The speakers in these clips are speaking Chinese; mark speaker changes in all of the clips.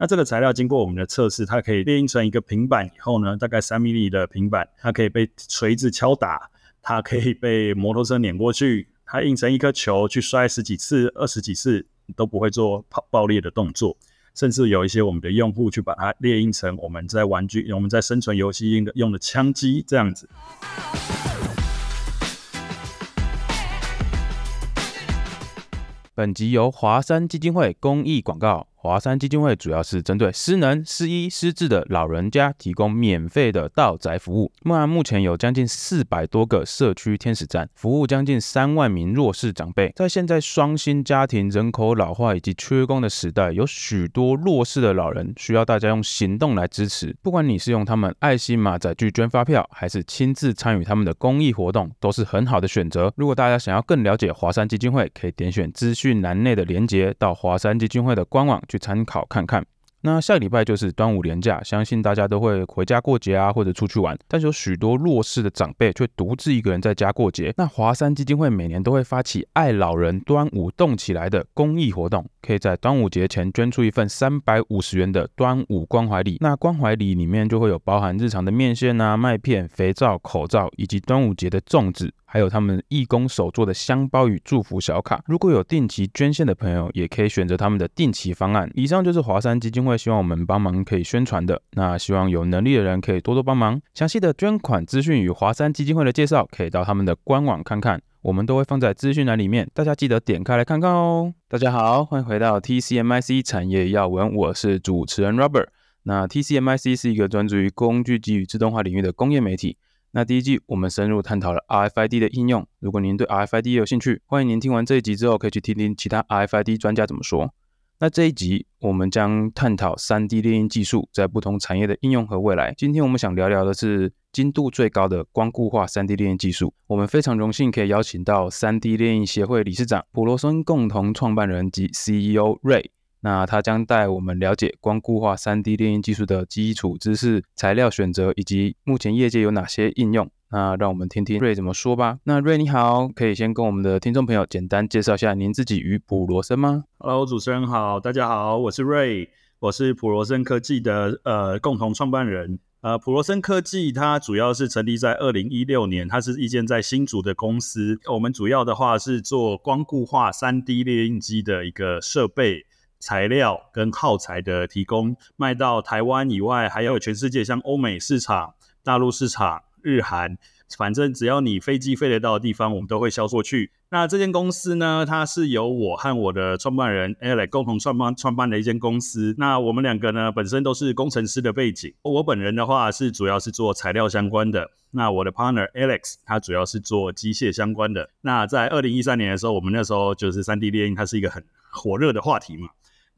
Speaker 1: 那这个材料经过我们的测试，它可以列印成一个平板以后呢，大概三 mm 的平板，它可以被锤子敲打，它可以被摩托车碾过去，它印成一颗球去摔十几次、二十几次都不会做爆爆裂的动作，甚至有一些我们的用户去把它列印成我们在玩具、我们在生存游戏用的用的枪机这样子。
Speaker 2: 本集由华山基金会公益广告。华山基金会主要是针对失能、失医、失智的老人家提供免费的到宅服务。那目前有将近四百多个社区天使站，服务将近三万名弱势长辈。在现在双薪家庭、人口老化以及缺工的时代，有许多弱势的老人需要大家用行动来支持。不管你是用他们爱心马仔具捐发票，还是亲自参与他们的公益活动，都是很好的选择。如果大家想要更了解华山基金会，可以点选资讯栏内的连结，到华山基金会的官网。去参考看看。那下个礼拜就是端午连假，相信大家都会回家过节啊，或者出去玩。但是有许多弱势的长辈却独自一个人在家过节。那华山基金会每年都会发起“爱老人端午动起来”的公益活动，可以在端午节前捐出一份三百五十元的端午关怀礼。那关怀礼里面就会有包含日常的面线啊、麦片、肥皂、口罩，以及端午节的粽子。还有他们义工手做的香包与祝福小卡，如果有定期捐献的朋友，也可以选择他们的定期方案。以上就是华山基金会希望我们帮忙可以宣传的，那希望有能力的人可以多多帮忙。详细的捐款资讯与华山基金会的介绍，可以到他们的官网看看，我们都会放在资讯栏里面，大家记得点开来看看哦。大家好，欢迎回到 TCMIC 产业要闻，我是主持人 Robert。那 TCMIC 是一个专注于工具机与自动化领域的工业媒体。那第一季我们深入探讨了 RFID 的应用。如果您对 RFID 有兴趣，欢迎您听完这一集之后，可以去听听其他 RFID 专家怎么说。那这一集我们将探讨 3D 列印技术在不同产业的应用和未来。今天我们想聊聊的是精度最高的光固化 3D 列印技术。我们非常荣幸可以邀请到 3D 列印协会理事长普罗森共同创办人及 CEO Ray。那他将带我们了解光固化 3D 列印技术的基础知识、材料选择以及目前业界有哪些应用。那让我们听听 Ray 怎么说吧。那 Ray 你好，可以先跟我们的听众朋友简单介绍一下您自己与普罗森吗
Speaker 1: ？Hello，主持人好，大家好，我是 Ray，我是普罗森科技的呃共同创办人。呃，普罗森科技它主要是成立在二零一六年，它是一间在新竹的公司。我们主要的话是做光固化 3D 列印机的一个设备。材料跟耗材的提供，卖到台湾以外，还有全世界，像欧美市场、大陆市场、日韩，反正只要你飞机飞得到的地方，我们都会销售去。那这间公司呢，它是由我和我的创办人 Alex 共同创办创办的一间公司。那我们两个呢，本身都是工程师的背景。我本人的话是主要是做材料相关的，那我的 partner Alex 他主要是做机械相关的。那在二零一三年的时候，我们那时候就是 3D 列印，它是一个很火热的话题嘛。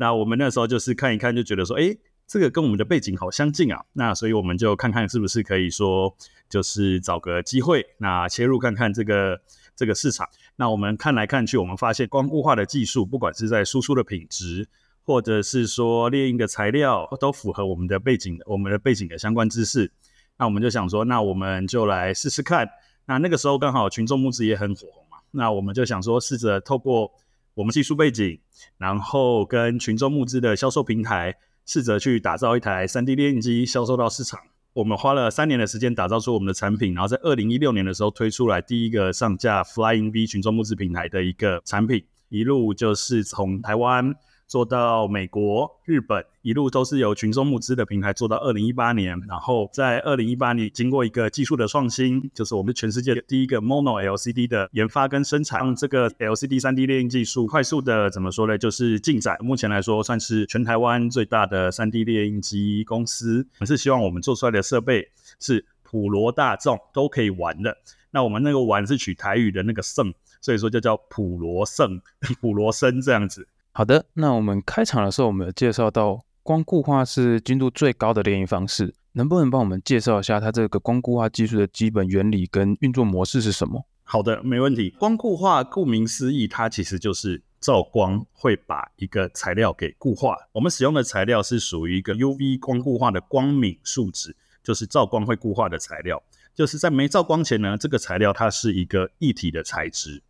Speaker 1: 那我们那时候就是看一看，就觉得说，哎，这个跟我们的背景好相近啊。那所以我们就看看是不是可以说，就是找个机会，那切入看看这个这个市场。那我们看来看去，我们发现光固化的技术，不管是在输出的品质，或者是说猎鹰的材料，都符合我们的背景，我们的背景的相关知识。那我们就想说，那我们就来试试看。那那个时候刚好群众募资也很火红嘛，那我们就想说，试着透过。我们技术背景，然后跟群众募资的销售平台，试着去打造一台三 D 列印机，销售到市场。我们花了三年的时间打造出我们的产品，然后在二零一六年的时候推出来第一个上架 Flying V 群众募资平台的一个产品，一路就是从台湾。做到美国、日本，一路都是由群众募资的平台做到二零一八年，然后在二零一八年经过一个技术的创新，就是我们全世界第一个 Mono LCD 的研发跟生产，让这个 LCD 3D 列印技术快速的怎么说呢？就是进展，目前来说算是全台湾最大的 3D 列印机公司。我们是希望我们做出来的设备是普罗大众都可以玩的。那我们那个玩是取台语的那个圣，所以说就叫普罗圣、普罗森这样子。
Speaker 2: 好的，那我们开场的时候，我们有介绍到光固化是精度最高的炼印方式，能不能帮我们介绍一下它这个光固化技术的基本原理跟运作模式是什么？
Speaker 1: 好的，没问题。光固化顾名思义，它其实就是照光会把一个材料给固化。我们使用的材料是属于一个 UV 光固化的光敏树脂，就是照光会固化的材料。就是在没照光前呢，这个材料它是一个一体的材质。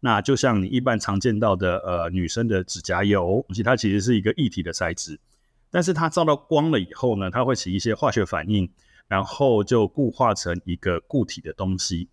Speaker 1: 那就像你一般常见到的，呃，女生的指甲油，其实它其实是一个液体的材质。但是它照到光了以后呢，它会起一些化学反应，然后就固化成一个固体的东西。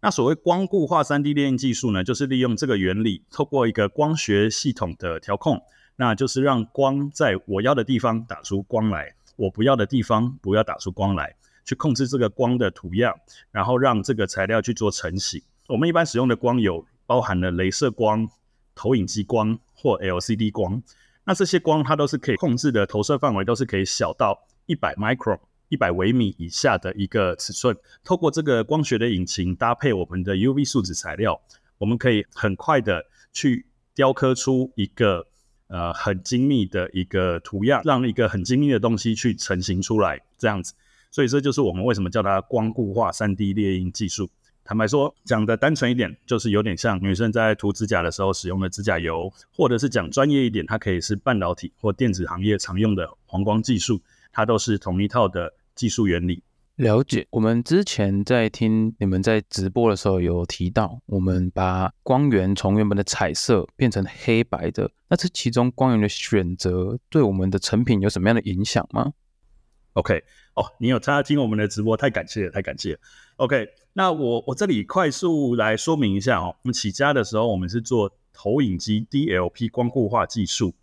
Speaker 1: 那所谓光固化 3D 列印技术呢，就是利用这个原理，透过一个光学系统的调控，那就是让光在我要的地方打出光来，我不要的地方不要打出光来，去控制这个光的图样，然后让这个材料去做成型。我们一般使用的光有包含了镭射光、投影机光或 LCD 光。那这些光它都是可以控制的，投射范围都是可以小到一百 micron。一百微米以下的一个尺寸，透过这个光学的引擎搭配我们的 UV 树脂材料，我们可以很快的去雕刻出一个呃很精密的一个图样，让一个很精密的东西去成型出来，这样子。所以这就是我们为什么叫它光固化 3D 列印技术。坦白说，讲的单纯一点，就是有点像女生在涂指甲的时候使用的指甲油，或者是讲专业一点，它可以是半导体或电子行业常用的黄光技术，它都是同一套的。技术原理
Speaker 2: 了解。我们之前在听你们在直播的时候有提到，我们把光源从原本的彩色变成黑白的。那这其中光源的选择对我们的成品有什么样的影响吗
Speaker 1: ？OK，哦，你有参加听我们的直播，太感谢了，太感谢了。OK，那我我这里快速来说明一下哦。我们起家的时候，我们是做投影机 DLP 光固化技术。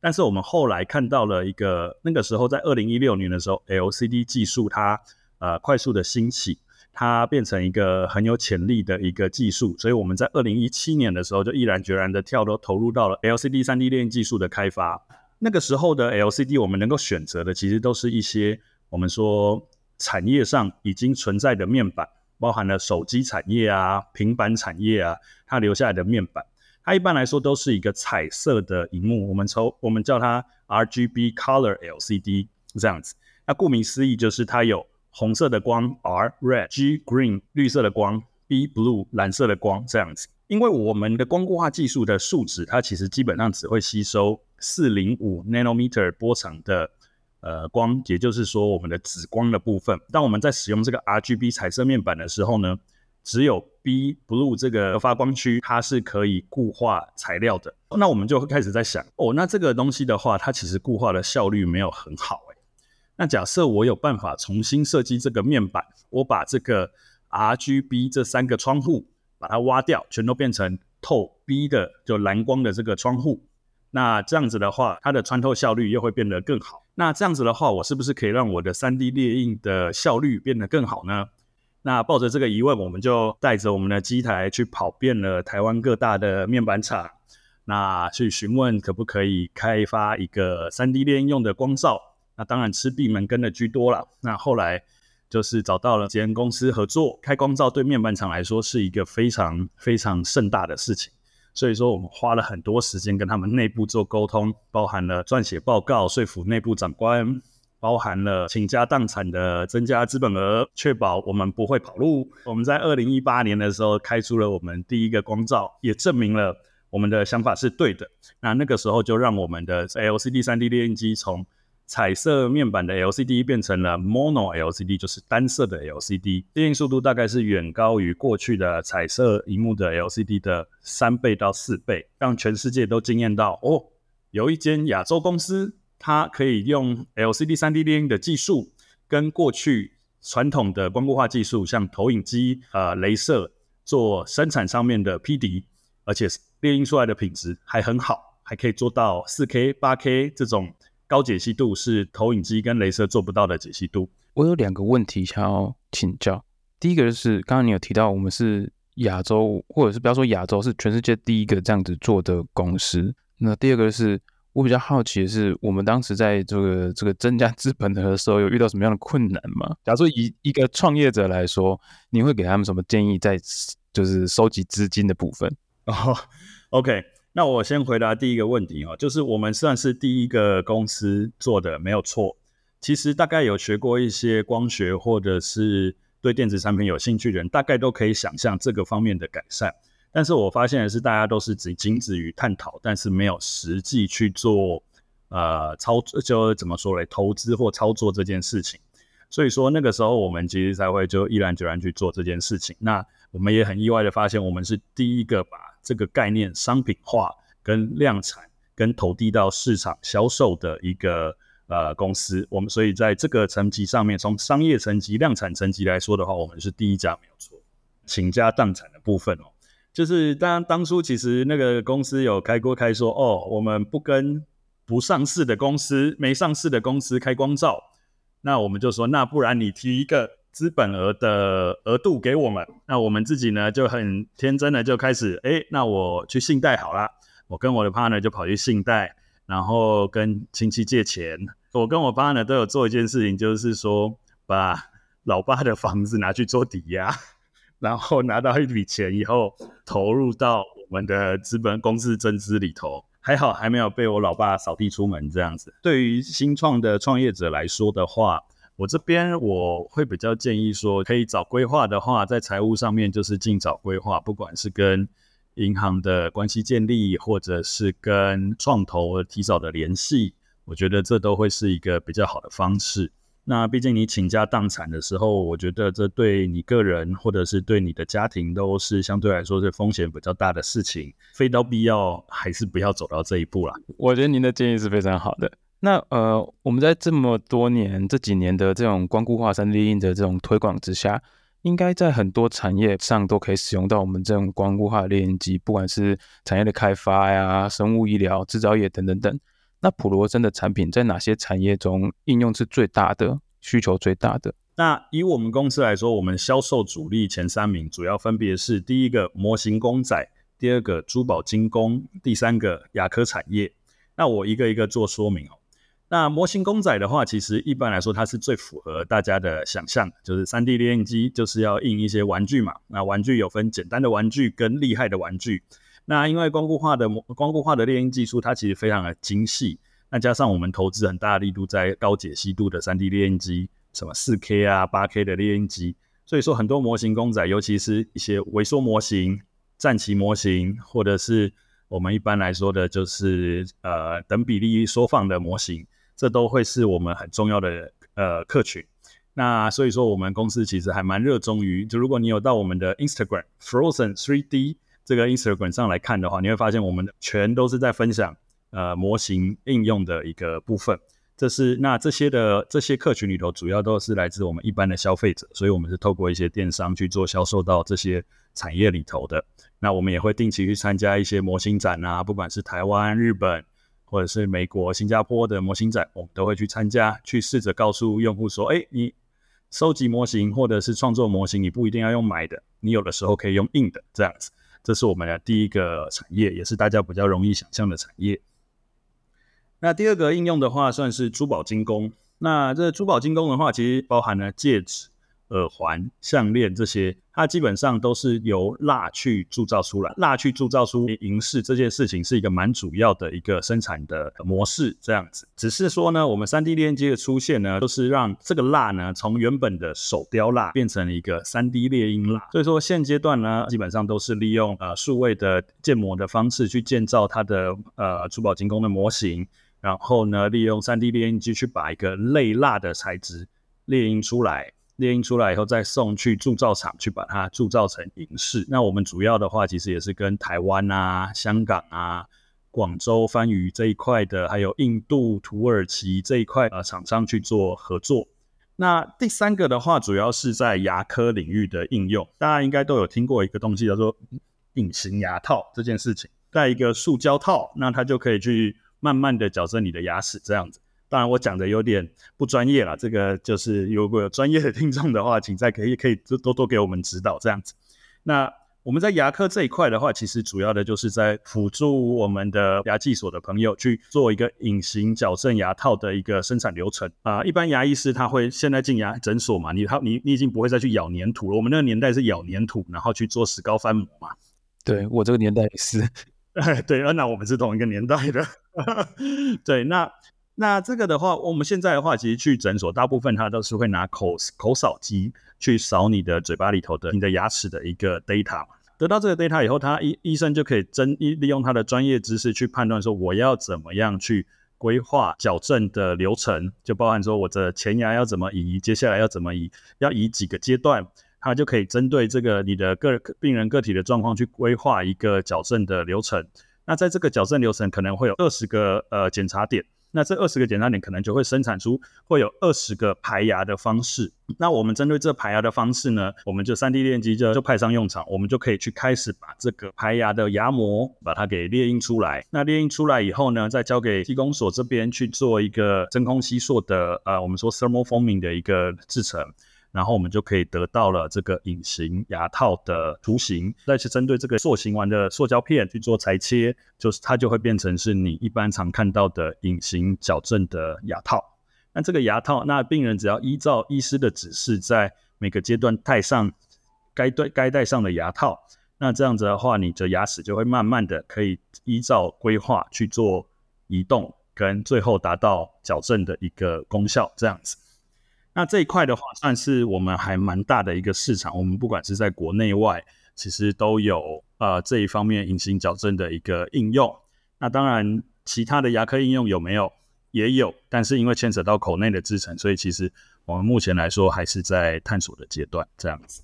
Speaker 1: 但是我们后来看到了一个，那个时候在二零一六年的时候，LCD 技术它呃快速的兴起，它变成一个很有潜力的一个技术，所以我们在二零一七年的时候就毅然决然的跳都投入到了 LCD 3D 列印技术的开发。那个时候的 LCD 我们能够选择的其实都是一些我们说产业上已经存在的面板，包含了手机产业啊、平板产业啊，它留下来的面板。它一般来说都是一个彩色的荧幕，我们抽我们叫它 RGB Color LCD 这样子。那顾名思义就是它有红色的光 R Red、G Green 绿色的光、B Blue 蓝色的光这样子。因为我们的光固化技术的树脂，它其实基本上只会吸收四零五 nanometer 波长的呃光，也就是说我们的紫光的部分。当我们在使用这个 RGB 彩色面板的时候呢，只有 B blue 这个发光区，它是可以固化材料的。那我们就会开始在想，哦，那这个东西的话，它其实固化的效率没有很好诶。那假设我有办法重新设计这个面板，我把这个 RGB 这三个窗户把它挖掉，全都变成透 B 的就蓝光的这个窗户。那这样子的话，它的穿透效率又会变得更好。那这样子的话，我是不是可以让我的 3D 列印的效率变得更好呢？那抱着这个疑问，我们就带着我们的机台去跑遍了台湾各大的面板厂，那去询问可不可以开发一个 3D 列印用的光罩。那当然吃闭门羹的居多了。那后来就是找到了几间公司合作开光罩，对面板厂来说是一个非常非常盛大的事情。所以说我们花了很多时间跟他们内部做沟通，包含了撰写报告、说服内部长官。包含了倾家荡产的增加资本额，确保我们不会跑路。我们在二零一八年的时候开出了我们第一个光罩，也证明了我们的想法是对的。那那个时候就让我们的 LCD 3D 列印机从彩色面板的 LCD 变成了 Mono LCD，就是单色的 LCD，列印速度大概是远高于过去的彩色荧幕的 LCD 的三倍到四倍，让全世界都惊艳到哦，有一间亚洲公司。它可以用 LCD 3D 列印的技术，跟过去传统的光固化技术，像投影机、呃，镭射做生产上面的 P D，，而且列印出来的品质还很好，还可以做到 4K、8K 这种高解析度，是投影机跟镭射做不到的解析度。
Speaker 2: 我有两个问题想要请教，第一个就是刚刚你有提到，我们是亚洲，或者是不要说亚洲，是全世界第一个这样子做的公司。那第二个是。我比较好奇的是，我们当时在这个这个增加资本的时候，有遇到什么样的困难吗？假如说以一个创业者来说，你会给他们什么建议，在就是收集资金的部分？
Speaker 1: 哦，OK，那我先回答第一个问题哦，就是我们算是第一个公司做的，没有错。其实大概有学过一些光学或者是对电子产品有兴趣的人，大概都可以想象这个方面的改善。但是我发现的是，大家都是只仅止于探讨，但是没有实际去做，呃，操作就怎么说嘞？投资或操作这件事情。所以说那个时候，我们其实才会就毅然决然去做这件事情。那我们也很意外的发现，我们是第一个把这个概念商品化、跟量产、跟投递到市场销售的一个呃公司。我们所以在这个层级上面，从商业层级、量产层级来说的话，我们是第一家没有错。倾家荡产的部分哦，就是当当初其实那个公司有开过开说哦，我们不跟不上市的公司、没上市的公司开光照，那我们就说，那不然你提一个。资本额的额度给我们，那我们自己呢就很天真的就开始，哎，那我去信贷好了。我跟我的 partner 就跑去信贷，然后跟亲戚借钱。我跟我 partner 都有做一件事情，就是说把老爸的房子拿去做抵押，然后拿到一笔钱以后投入到我们的资本公司增资里头。还好还没有被我老爸扫地出门这样子。对于新创的创业者来说的话，我这边我会比较建议说，可以早规划的话，在财务上面就是尽早规划，不管是跟银行的关系建立，或者是跟创投提早的联系，我觉得这都会是一个比较好的方式。那毕竟你倾家荡产的时候，我觉得这对你个人或者是对你的家庭都是相对来说是风险比较大的事情，非到必要还是不要走到这一步啦。
Speaker 2: 我觉得您的建议是非常好的。那呃，我们在这么多年这几年的这种光固化三 D 印的这种推广之下，应该在很多产业上都可以使用到我们这种光固化列印机，不管是产业的开发呀、生物医疗、制造业等等等。那普罗森的产品在哪些产业中应用是最大的，需求最大的？
Speaker 1: 那以我们公司来说，我们销售主力前三名主要分别是：第一个模型公仔，第二个珠宝精工，第三个牙科产业。那我一个一个做说明哦。那模型公仔的话，其实一般来说，它是最符合大家的想象，就是 3D 列印机就是要印一些玩具嘛。那玩具有分简单的玩具跟厉害的玩具。那因为光固化的光固化的列印技术，它其实非常的精细。那加上我们投资很大力度在高解析度的 3D 列印机，什么 4K 啊、8K 的列印机，所以说很多模型公仔，尤其是一些微缩模型、战棋模型，或者是我们一般来说的，就是呃等比例缩放的模型。这都会是我们很重要的呃客群，那所以说我们公司其实还蛮热衷于，就如果你有到我们的 Instagram Frozen 3D 这个 Instagram 上来看的话，你会发现我们全都是在分享呃模型应用的一个部分。这是那这些的这些客群里头，主要都是来自我们一般的消费者，所以我们是透过一些电商去做销售到这些产业里头的。那我们也会定期去参加一些模型展啊，不管是台湾、日本。或者是美国、新加坡的模型展，我们都会去参加，去试着告诉用户说：“哎，你收集模型或者是创作模型，你不一定要用买的，你有的时候可以用印的。”这样子，这是我们的第一个产业，也是大家比较容易想象的产业。那第二个应用的话，算是珠宝精工。那这珠宝精工的话，其实包含了戒指。耳环、项链这些，它基本上都是由蜡去铸造出来，蜡去铸造出银饰这件事情是一个蛮主要的一个生产的模式，这样子。只是说呢，我们 3D 列印机的出现呢，都是让这个蜡呢，从原本的手雕蜡变成了一个 3D 列印蜡。所以说现阶段呢，基本上都是利用呃数位的建模的方式去建造它的呃珠宝精工的模型，然后呢，利用 3D 列印机去把一个类蜡的材质列印出来。列印出来以后，再送去铸造厂去把它铸造成银饰。那我们主要的话，其实也是跟台湾啊、香港啊、广州番禺这一块的，还有印度、土耳其这一块呃厂商去做合作。那第三个的话，主要是在牙科领域的应用。大家应该都有听过一个东西叫做隐形牙套这件事情，戴一个塑胶套，那它就可以去慢慢的矫正你的牙齿这样子。当然，我讲的有点不专业了。这个就是如果有专业的听众的话，请再可以可以多多给我们指导这样子。那我们在牙科这一块的话，其实主要的就是在辅助我们的牙技所的朋友去做一个隐形矫正牙套的一个生产流程啊、呃。一般牙医师他会现在进牙诊所嘛，你他你你已经不会再去咬粘土了。我们那个年代是咬粘土，然后去做石膏翻模嘛。
Speaker 2: 对，我这个年代也是。
Speaker 1: 对，那我们是同一个年代的。对，那。那这个的话，我们现在的话，其实去诊所，大部分他都是会拿口口扫机去扫你的嘴巴里头的你的牙齿的一个 data。得到这个 data 以后，他医医生就可以真利用他的专业知识去判断说，我要怎么样去规划矫正的流程，就包含说我的前牙要怎么移，接下来要怎么移，要移几个阶段，他就可以针对这个你的个病人个体的状况去规划一个矫正的流程。那在这个矫正流程可能会有二十个呃检查点。那这二十个检查点可能就会生产出会有二十个排牙的方式。那我们针对这排牙的方式呢，我们就 3D 链机就就派上用场，我们就可以去开始把这个排牙的牙模把它给列印出来。那列印出来以后呢，再交给技工所这边去做一个真空吸塑的呃，我们说 thermal forming 的一个制成。然后我们就可以得到了这个隐形牙套的图形，再去针对这个塑形完的塑胶片去做裁切，就是它就会变成是你一般常看到的隐形矫正的牙套。那这个牙套，那病人只要依照医师的指示，在每个阶段戴上该对该戴上的牙套，那这样子的话，你的牙齿就会慢慢的可以依照规划去做移动，跟最后达到矫正的一个功效，这样子。那这一块的话，算是我们还蛮大的一个市场。我们不管是在国内外，其实都有呃这一方面隐形矫正的一个应用。那当然，其他的牙科应用有没有？也有，但是因为牵扯到口内的制程，所以其实我们目前来说还是在探索的阶段。这样子。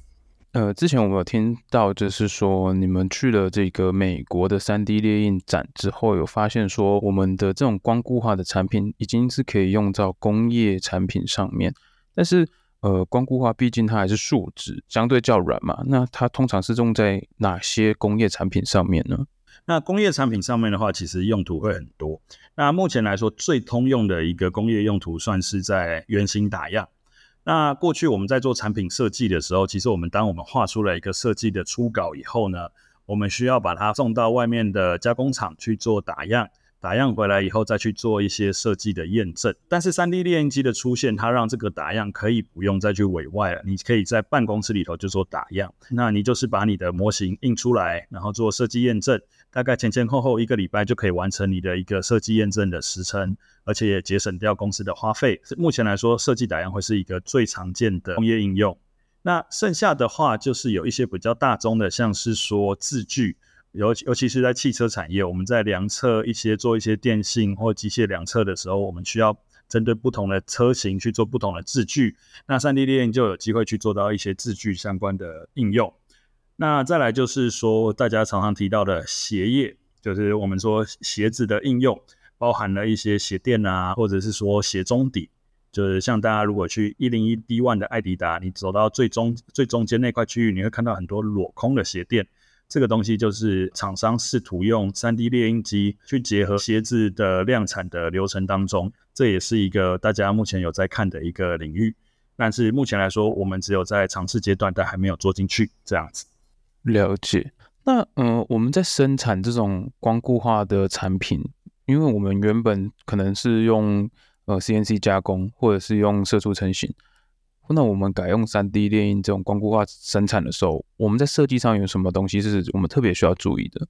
Speaker 2: 呃，之前我们有听到，就是说你们去了这个美国的三 D 列印展之后，有发现说我们的这种光固化的产品已经是可以用到工业产品上面。但是，呃，光固化毕竟它还是树脂，相对较软嘛。那它通常是用在哪些工业产品上面呢？
Speaker 1: 那工业产品上面的话，其实用途会很多。那目前来说，最通用的一个工业用途，算是在圆形打样。那过去我们在做产品设计的时候，其实我们当我们画出来一个设计的初稿以后呢，我们需要把它送到外面的加工厂去做打样。打样回来以后，再去做一些设计的验证。但是 3D 列印机的出现，它让这个打样可以不用再去委外了。你可以在办公室里头就做打样，那你就是把你的模型印出来，然后做设计验证，大概前前后后一个礼拜就可以完成你的一个设计验证的时程，而且也节省掉公司的花费。目前来说，设计打样会是一个最常见的工业应用。那剩下的话，就是有一些比较大宗的，像是说字据。尤尤其是在汽车产业，我们在量测一些做一些电信或机械量测的时候，我们需要针对不同的车型去做不同的字距。那三 D 列印就有机会去做到一些字距相关的应用。那再来就是说，大家常常提到的鞋业，就是我们说鞋子的应用，包含了一些鞋垫啊，或者是说鞋中底，就是像大家如果去一零一 D One 的爱迪达，你走到最中最中间那块区域，你会看到很多镂空的鞋垫。这个东西就是厂商试图用 3D 列印机去结合鞋子的量产的流程当中，这也是一个大家目前有在看的一个领域。但是目前来说，我们只有在尝试阶段，但还没有做进去这样子。
Speaker 2: 了解。那嗯、呃，我们在生产这种光固化的产品，因为我们原本可能是用呃 CNC 加工，或者是用射出成型。那我们改用 3D 列印这种光固化生产的时候，我们在设计上有什么东西是我们特别需要注意的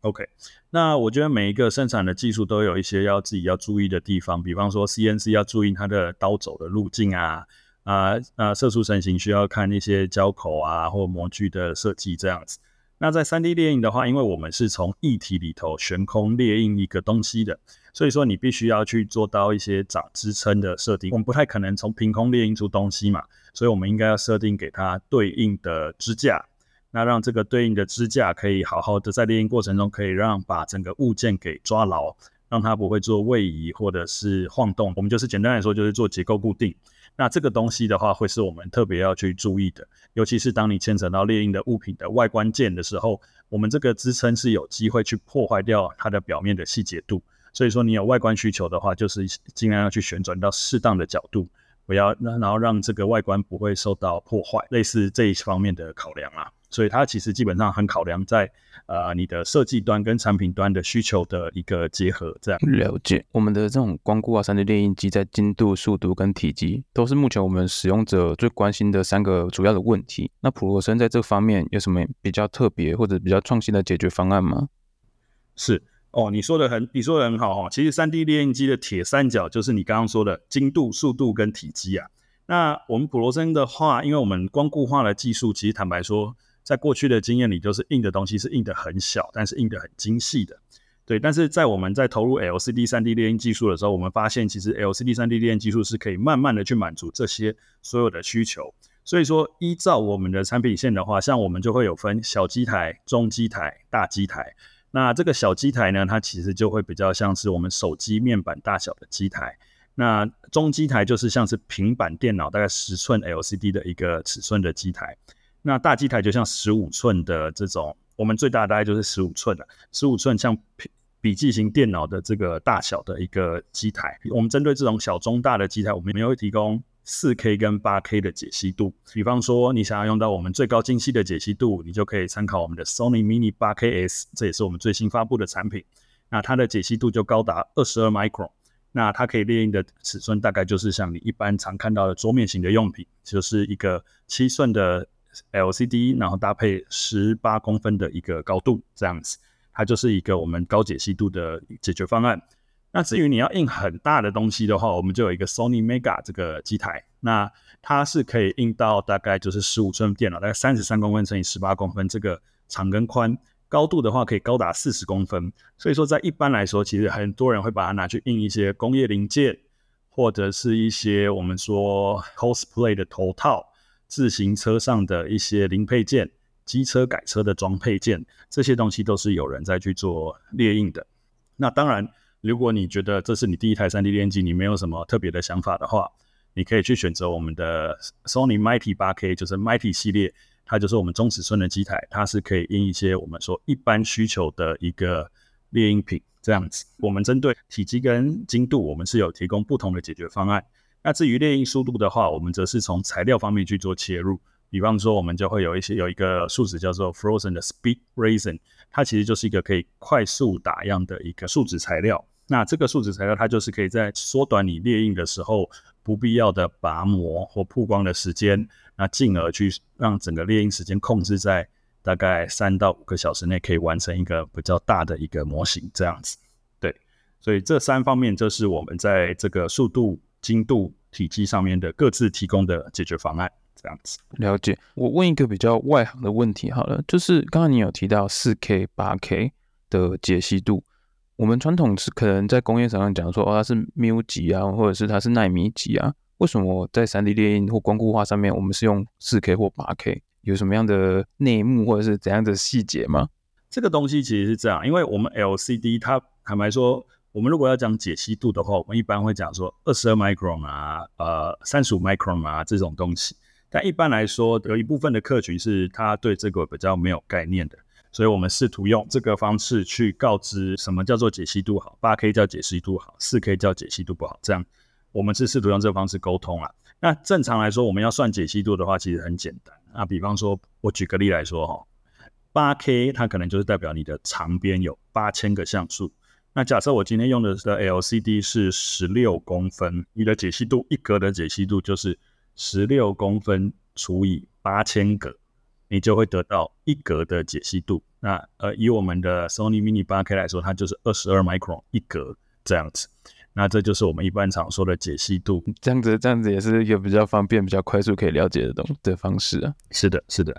Speaker 1: ？OK，那我觉得每一个生产的技术都有一些要自己要注意的地方，比方说 CNC 要注意它的刀走的路径啊，啊啊，射出成型需要看一些胶口啊或模具的设计这样子。那在 3D 列印的话，因为我们是从液体里头悬空列印一个东西的。所以说你必须要去做到一些长支撑的设定，我们不太可能从凭空列印出东西嘛，所以我们应该要设定给它对应的支架，那让这个对应的支架可以好好的在列印过程中可以让把整个物件给抓牢，让它不会做位移或者是晃动。我们就是简单来说就是做结构固定。那这个东西的话会是我们特别要去注意的，尤其是当你牵扯到列印的物品的外观件的时候，我们这个支撑是有机会去破坏掉它的表面的细节度。所以说，你有外观需求的话，就是尽量要去旋转到适当的角度，不要然后让这个外观不会受到破坏，类似这一方面的考量啊。所以它其实基本上很考量在呃你的设计端跟产品端的需求的一个结合，这样。
Speaker 2: 了解。我们的这种光固化三 D 列印机在精度、速度跟体积，都是目前我们使用者最关心的三个主要的问题。那普罗森在这方面有什么比较特别或者比较创新的解决方案吗？
Speaker 1: 是。哦，你说的很，你说的很好哈。其实 3D 列印机的铁三角就是你刚刚说的精度、速度跟体积啊。那我们普罗森的话，因为我们光固化的技术，其实坦白说，在过去的经验里，就是印的东西是印的很小，但是印的很精细的。对，但是在我们在投入 LCD 3D 列印技术的时候，我们发现其实 LCD 3D 列印技术是可以慢慢的去满足这些所有的需求。所以说，依照我们的产品线的话，像我们就会有分小机台、中机台、大机台。那这个小机台呢，它其实就会比较像是我们手机面板大小的机台。那中机台就是像是平板电脑大概十寸 LCD 的一个尺寸的机台。那大机台就像十五寸的这种，我们最大大概就是十五寸的，十五寸像笔笔记型电脑的这个大小的一个机台。我们针对这种小中大的机台，我们也会提供四 K 跟八 K 的解析度。比方说，你想要用到我们最高精细的解析度，你就可以参考我们的 Sony Mini 八 KS，这也是我们最新发布的产品。那它的解析度就高达二十二 micron。那它可以列印的尺寸大概就是像你一般常看到的桌面型的用品，就是一个七寸的 LCD，然后搭配十八公分的一个高度这样子，它就是一个我们高解析度的解决方案。那至于你要印很大的东西的话，我们就有一个 Sony Mega 这个机台，那它是可以印到大概就是十五寸电脑，大概三十三公分乘以十八公分，这个长跟宽。高度的话可以高达四十公分，所以说在一般来说，其实很多人会把它拿去印一些工业零件，或者是一些我们说 cosplay 的头套、自行车上的一些零配件、机车改车的装配件，这些东西都是有人在去做列印的。那当然，如果你觉得这是你第一台 3D 列印机，你没有什么特别的想法的话，你可以去选择我们的 Sony Mighty 8K，就是 Mighty 系列。它就是我们中尺寸的机台，它是可以印一些我们说一般需求的一个列印品这样子。我们针对体积跟精度，我们是有提供不同的解决方案。那至于列印速度的话，我们则是从材料方面去做切入。比方说，我们就会有一些有一个树脂叫做 Frozen 的 Speed Resin，它其实就是一个可以快速打样的一个树脂材料。那这个树脂材料，它就是可以在缩短你列印的时候不必要的拔模或曝光的时间。那进而去让整个列印时间控制在大概三到五个小时内，可以完成一个比较大的一个模型这样子。对，所以这三方面就是我们在这个速度、精度、体积上面的各自提供的解决方案这样子。
Speaker 2: 了解。我问一个比较外行的问题好了，就是刚刚你有提到四 K、八 K 的解析度，我们传统是可能在工业上讲说，哦，它是 μ 级啊，或者是它是奈米级啊。为什么在 3D 列印或光固化上面，我们是用 4K 或 8K？有什么样的内幕或者是怎样的细节吗？
Speaker 1: 这个东西其实是这样，因为我们 LCD 它坦白说，我们如果要讲解析度的话，我们一般会讲说二十二 micron 啊，呃，三十五 micron 啊这种东西。但一般来说，有一部分的客群是他对这个比较没有概念的，所以我们试图用这个方式去告知什么叫做解析度好，8K 叫解析度好，4K 叫解析度不好，这样。我们是试图用这个方式沟通啊。那正常来说，我们要算解析度的话，其实很简单啊。比方说，我举个例来说哈，八 K 它可能就是代表你的长边有八千个像素。那假设我今天用的的 LCD 是十六公分，你的解析度一格的解析度就是十六公分除以八千格，你就会得到一格的解析度。那呃，以我们的 Sony Mini 八 K 来说，它就是二十二 micron 一格这样子。那这就是我们一般常说的解析度，
Speaker 2: 这样子，这样子也是一个比较方便、比较快速可以了解的东的方式啊。
Speaker 1: 是的，是的。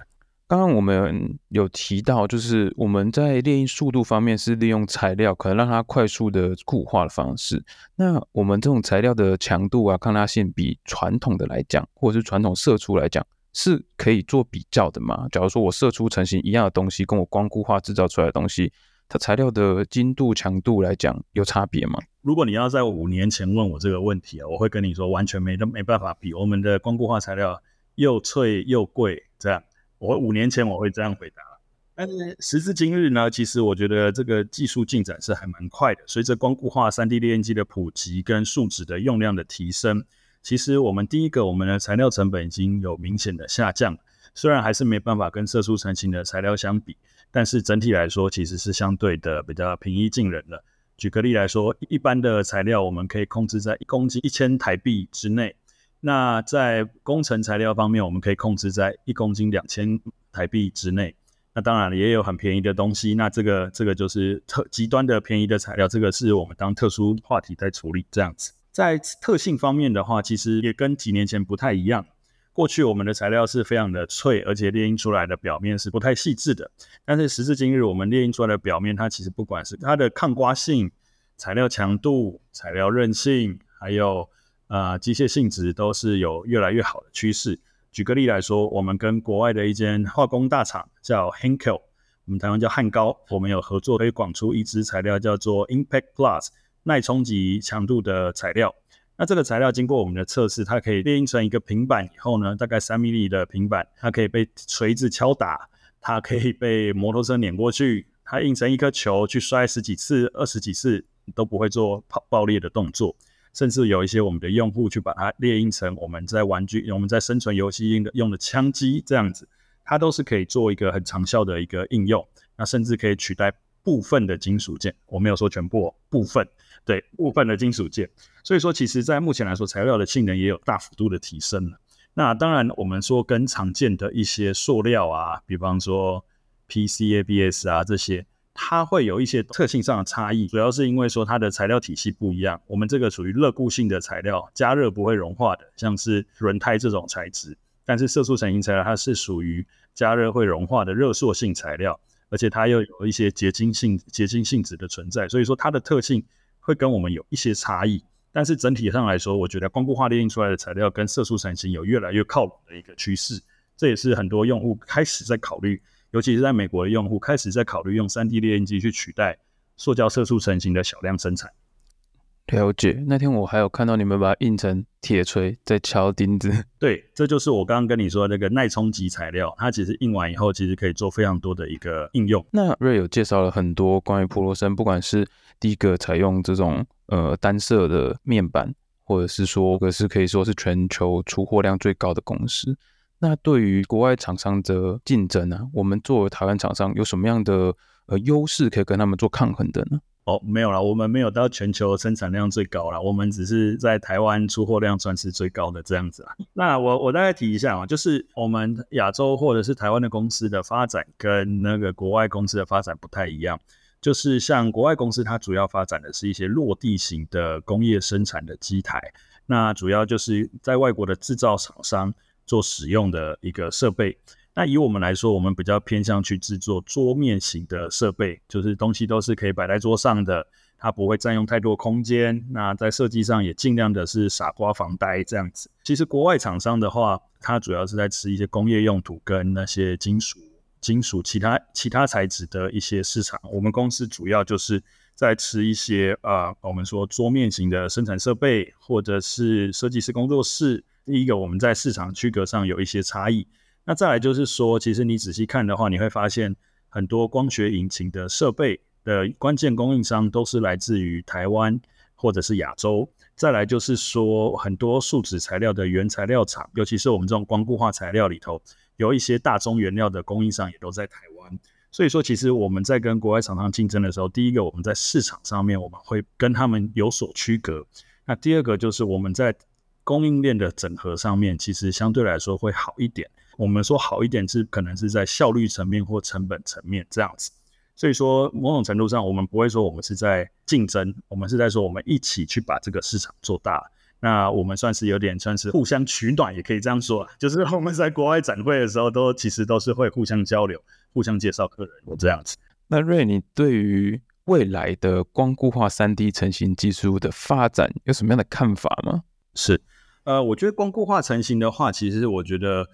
Speaker 2: 刚刚我们有提到，就是我们在猎鹰速度方面是利用材料，可能让它快速的固化的方式。那我们这种材料的强度啊、抗拉性，比传统的来讲，或者是传统射出来讲，是可以做比较的吗？假如说我射出成型一样的东西，跟我光固化制造出来的东西。它材料的精度、强度来讲有差别吗？
Speaker 1: 如果你要在五年前问我这个问题啊，我会跟你说完全没都没办法比。我们的光固化材料又脆又贵，这样，我五年前我会这样回答。但是时至今日呢，其实我觉得这个技术进展是还蛮快的。随着光固化三 D 列印机的普及跟树脂的用量的提升，其实我们第一个，我们的材料成本已经有明显的下降，虽然还是没办法跟射出成型的材料相比。但是整体来说，其实是相对的比较平易近人的。举个例来说，一般的材料我们可以控制在一公斤一千台币之内。那在工程材料方面，我们可以控制在一公斤两千台币之内。那当然也有很便宜的东西。那这个这个就是特极端的便宜的材料，这个是我们当特殊话题在处理这样子。在特性方面的话，其实也跟几年前不太一样。过去我们的材料是非常的脆，而且列印出来的表面是不太细致的。但是时至今日，我们列印出来的表面，它其实不管是它的抗刮性、材料强度、材料韧性，还有呃机械性质，都是有越来越好的趋势。举个例来说，我们跟国外的一间化工大厂叫 Henkel，我们台湾叫汉高，我们有合作推广出一支材料叫做 Impact Plus 耐冲击强度的材料。那这个材料经过我们的测试，它可以列印成一个平板以后呢，大概三 mm 的平板，它可以被锤子敲打，它可以被摩托车碾过去，它印成一颗球去摔十几次、二十几次都不会做爆爆裂的动作。甚至有一些我们的用户去把它列印成我们在玩具、我们在生存游戏用的用的枪机这样子，它都是可以做一个很长效的一个应用。那甚至可以取代部分的金属件，我没有说全部，哦部分，对，部分的金属件。所以说，其实在目前来说，材料的性能也有大幅度的提升了。那当然，我们说跟常见的一些塑料啊，比方说 PCABS 啊这些。它会有一些特性上的差异，主要是因为说它的材料体系不一样。我们这个属于热固性的材料，加热不会融化的，像是轮胎这种材质。但是色素成型材料它是属于加热会融化的热塑性材料，而且它又有一些结晶性、结晶性质的存在，所以说它的特性会跟我们有一些差异。但是整体上来说，我觉得光固化列印出来的材料跟色素成型有越来越靠拢的一个趋势，这也是很多用户开始在考虑。尤其是在美国的用户开始在考虑用 3D 列印机去取代塑胶色素成型的小量生产。
Speaker 2: 了解，那天我还有看到你们把它印成铁锤在敲钉子。
Speaker 1: 对，这就是我刚刚跟你说的那个耐冲击材料，它其实印完以后其实可以做非常多的一个应用。
Speaker 2: 那 Ray 有介绍了很多关于普罗森，不管是第一个采用这种呃单色的面板，或者是说，可是可以说是全球出货量最高的公司。那对于国外厂商的竞争呢、啊？我们作为台湾厂商有什么样的呃优势可以跟他们做抗衡的呢？
Speaker 1: 哦，没有啦，我们没有到全球生产量最高啦，我们只是在台湾出货量算是最高的这样子啦。那我我大概提一下啊，就是我们亚洲或者是台湾的公司的发展跟那个国外公司的发展不太一样，就是像国外公司它主要发展的是一些落地型的工业生产的机台，那主要就是在外国的制造厂商。做使用的一个设备，那以我们来说，我们比较偏向去制作桌面型的设备，就是东西都是可以摆在桌上的，它不会占用太多空间。那在设计上也尽量的是傻瓜防呆这样子。其实国外厂商的话，它主要是在吃一些工业用途跟那些金属、金属其他其他材质的一些市场。我们公司主要就是在吃一些、呃，我们说桌面型的生产设备，或者是设计师工作室。第一个，我们在市场区隔上有一些差异。那再来就是说，其实你仔细看的话，你会发现很多光学引擎的设备的关键供应商都是来自于台湾或者是亚洲。再来就是说，很多树脂材料的原材料厂，尤其是我们这种光固化材料里头，有一些大宗原料的供应商也都在台湾。所以说，其实我们在跟国外厂商竞争的时候，第一个我们在市场上面我们会跟他们有所区隔。那第二个就是我们在供应链的整合上面，其实相对来说会好一点。我们说好一点是可能是在效率层面或成本层面这样子。所以说，某种程度上，我们不会说我们是在竞争，我们是在说我们一起去把这个市场做大。那我们算是有点算是互相取暖，也可以这样说。就是我们在国外展会的时候，都其实都是会互相交流、互相介绍客人，我这样子。
Speaker 2: 那 Ray，你对于未来的光固化三 D 成型技术的发展有什么样的看法吗？
Speaker 1: 是。呃，我觉得光固化成型的话，其实我觉得，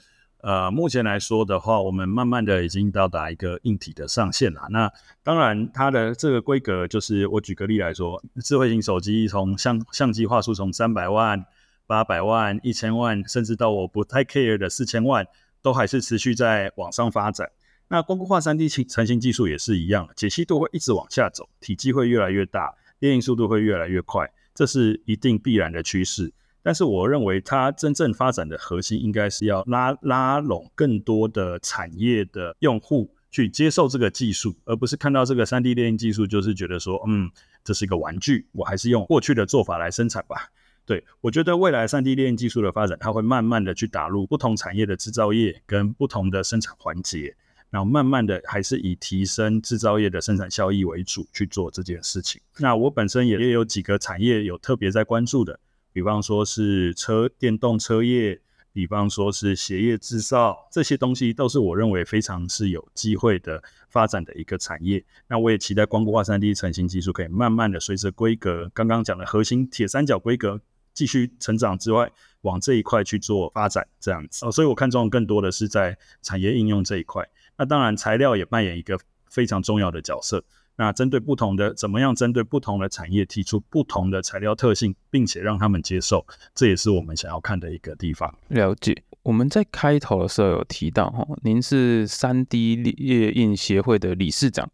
Speaker 1: 呃，目前来说的话，我们慢慢的已经到达一个硬体的上限了。那当然，它的这个规格，就是我举个例来说，智慧型手机从相相机画素从三百万、八百万、一千万，甚至到我不太 care 的四千万，都还是持续在往上发展。那光固化 3D 成型技术也是一样，解析度会一直往下走，体积会越来越大，列印速度会越来越快，这是一定必然的趋势。但是我认为它真正发展的核心应该是要拉拉拢更多的产业的用户去接受这个技术，而不是看到这个 3D 列印技术就是觉得说，嗯，这是一个玩具，我还是用过去的做法来生产吧。对，我觉得未来 3D 列印技术的发展，它会慢慢的去打入不同产业的制造业跟不同的生产环节，然后慢慢的还是以提升制造业的生产效益为主去做这件事情。那我本身也也有几个产业有特别在关注的。比方说是车电动车业，比方说是鞋业制造，这些东西都是我认为非常是有机会的发展的一个产业。那我也期待光固化三 D 成型技术可以慢慢的随着规格刚刚讲的核心铁三角规格继续成长之外，往这一块去做发展，这样子。哦，所以我看中更多的是在产业应用这一块。那当然材料也扮演一个非常重要的角色。那针对不同的，怎么样针对不同的产业提出不同的材料特性，并且让他们接受，这也是我们想要看的一个地方。
Speaker 2: 了解。我们在开头的时候有提到哈，您是三 D 列印协会的理事长，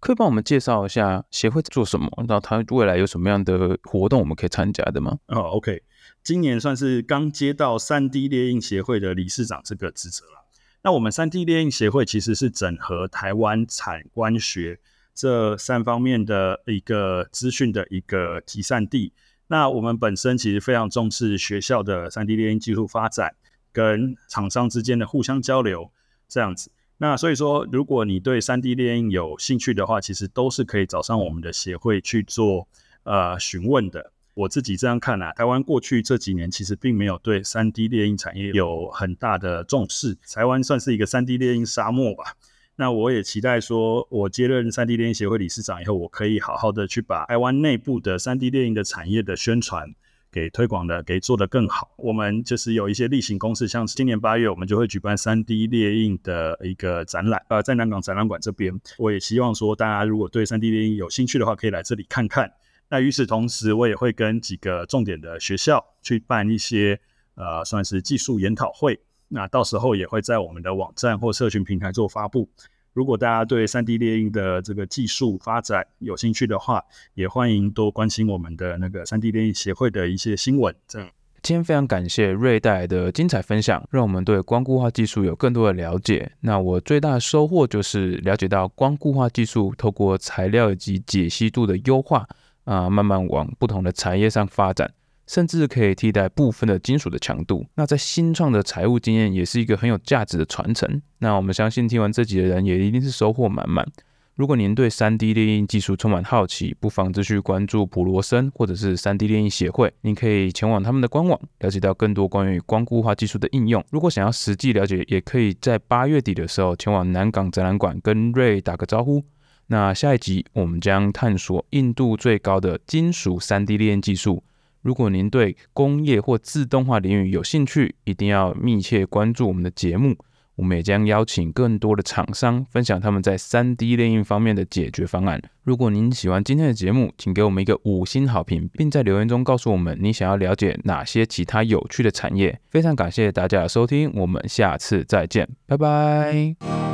Speaker 2: 可以帮我们介绍一下协会做什么？然后它未来有什么样的活动我们可以参加的吗？
Speaker 1: 哦，OK，今年算是刚接到三 D 列印协会的理事长这个职责了。那我们三 D 列印协会其实是整合台湾产官学。这三方面的一个资讯的一个集散地。那我们本身其实非常重视学校的 3D 列印技术发展跟厂商之间的互相交流这样子。那所以说，如果你对 3D 列印有兴趣的话，其实都是可以找上我们的协会去做呃询问的。我自己这样看啊，台湾过去这几年其实并没有对 3D 列印产业有很大的重视，台湾算是一个 3D 列印沙漠吧。那我也期待说，我接任 3D 电影协会理事长以后，我可以好好的去把台湾内部的 3D 电影的产业的宣传给推广的，给做得更好。我们就是有一些例行公事，像今年八月，我们就会举办 3D 列印的一个展览，呃，在南港展览馆这边。我也希望说，大家如果对 3D 电影有兴趣的话，可以来这里看看。那与此同时，我也会跟几个重点的学校去办一些，呃，算是技术研讨会。那到时候也会在我们的网站或社群平台做发布。如果大家对 3D 列印的这个技术发展有兴趣的话，也欢迎多关心我们的那个 3D 列印协会的一些新闻。这样，
Speaker 2: 今天非常感谢 Ray 带来的精彩分享，让我们对光固化技术有更多的了解。那我最大的收获就是了解到光固化技术透过材料以及解析度的优化啊，慢慢往不同的产业上发展。甚至可以替代部分的金属的强度。那在新创的财务经验也是一个很有价值的传承。那我们相信听完这集的人也一定是收获满满。如果您对 3D 列印技术充满好奇，不妨继续关注普罗森或者是 3D 列印协会。您可以前往他们的官网，了解到更多关于光固化技术的应用。如果想要实际了解，也可以在八月底的时候前往南港展览馆跟 Ray 打个招呼。那下一集我们将探索硬度最高的金属 3D 列印技术。如果您对工业或自动化领域有兴趣，一定要密切关注我们的节目。我们也将邀请更多的厂商分享他们在 3D 列印方面的解决方案。如果您喜欢今天的节目，请给我们一个五星好评，并在留言中告诉我们你想要了解哪些其他有趣的产业。非常感谢大家的收听，我们下次再见，拜拜。